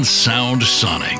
On Sound Sonic.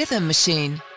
Rhythm machine.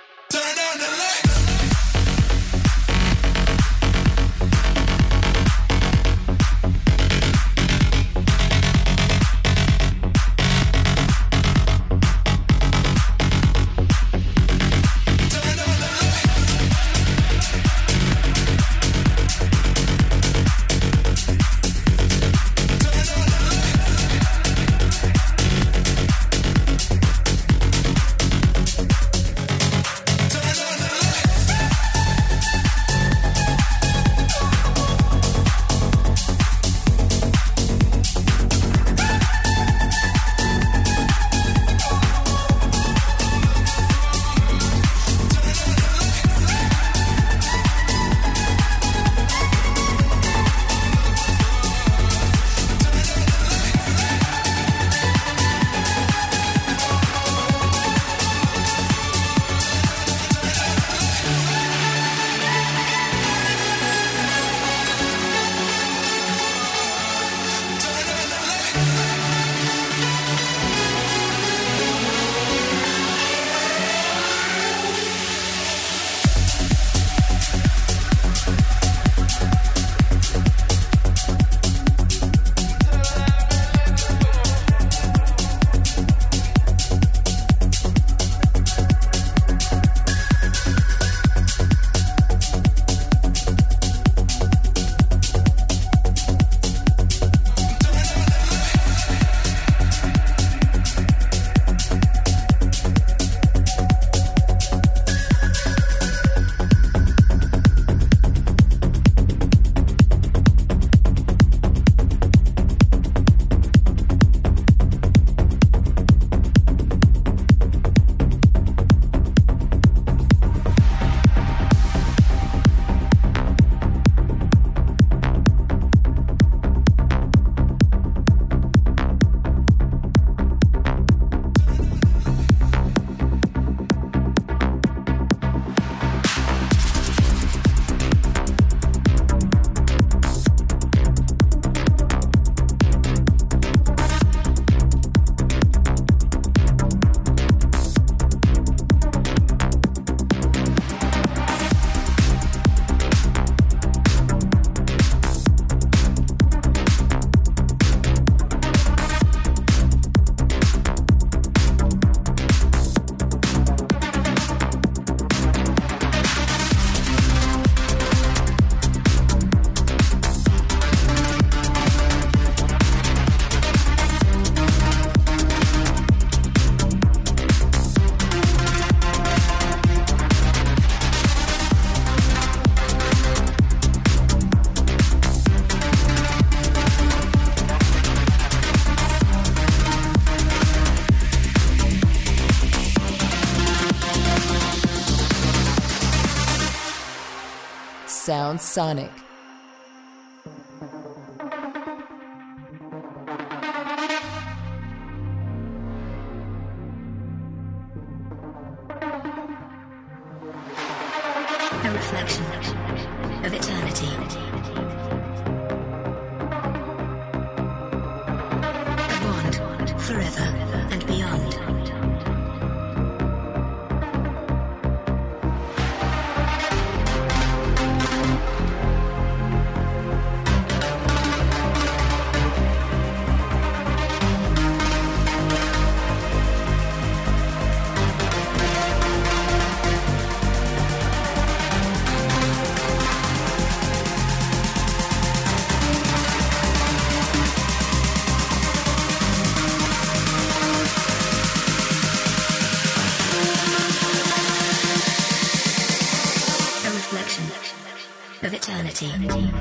Sonic.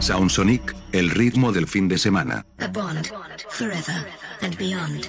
Sound Sonic, el ritmo del fin de semana. A bond forever and beyond.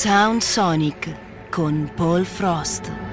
Sound Sonic con Paul Frost.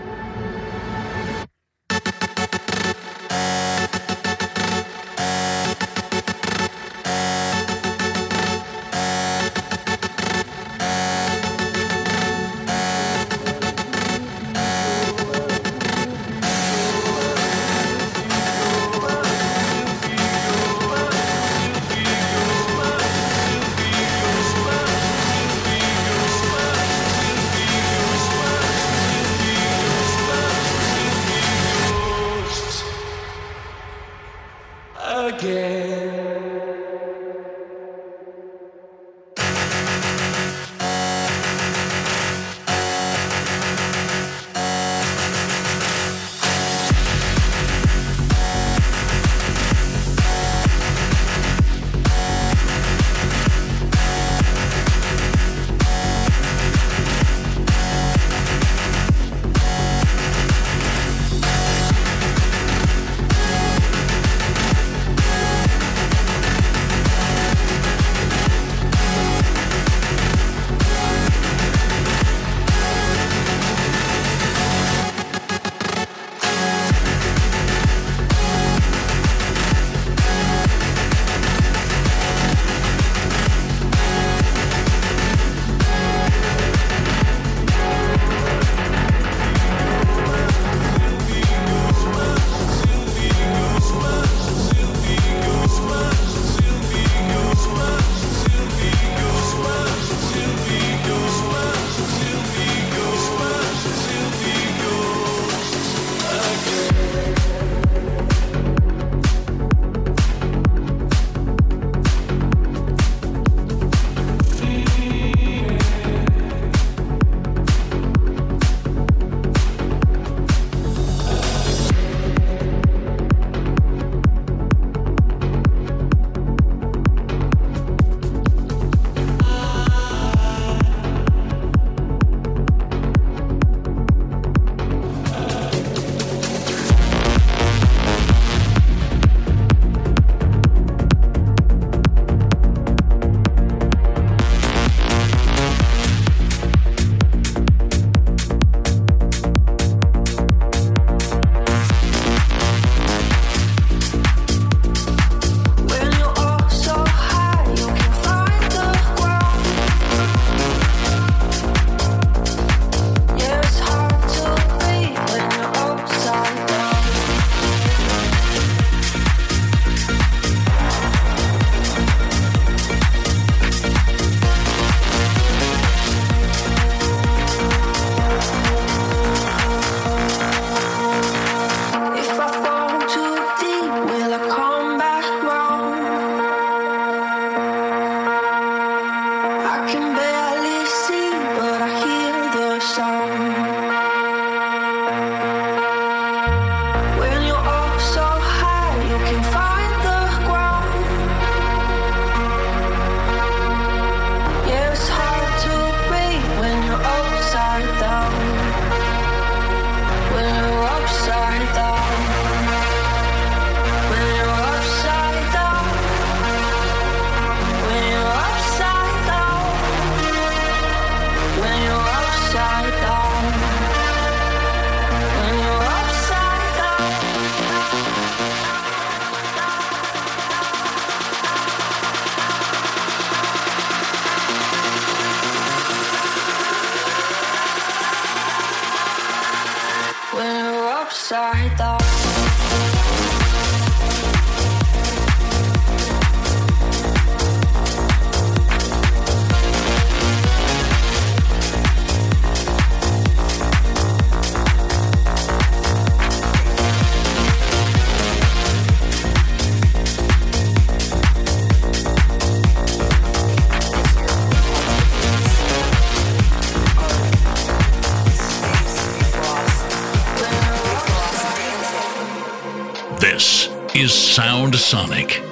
Sonic.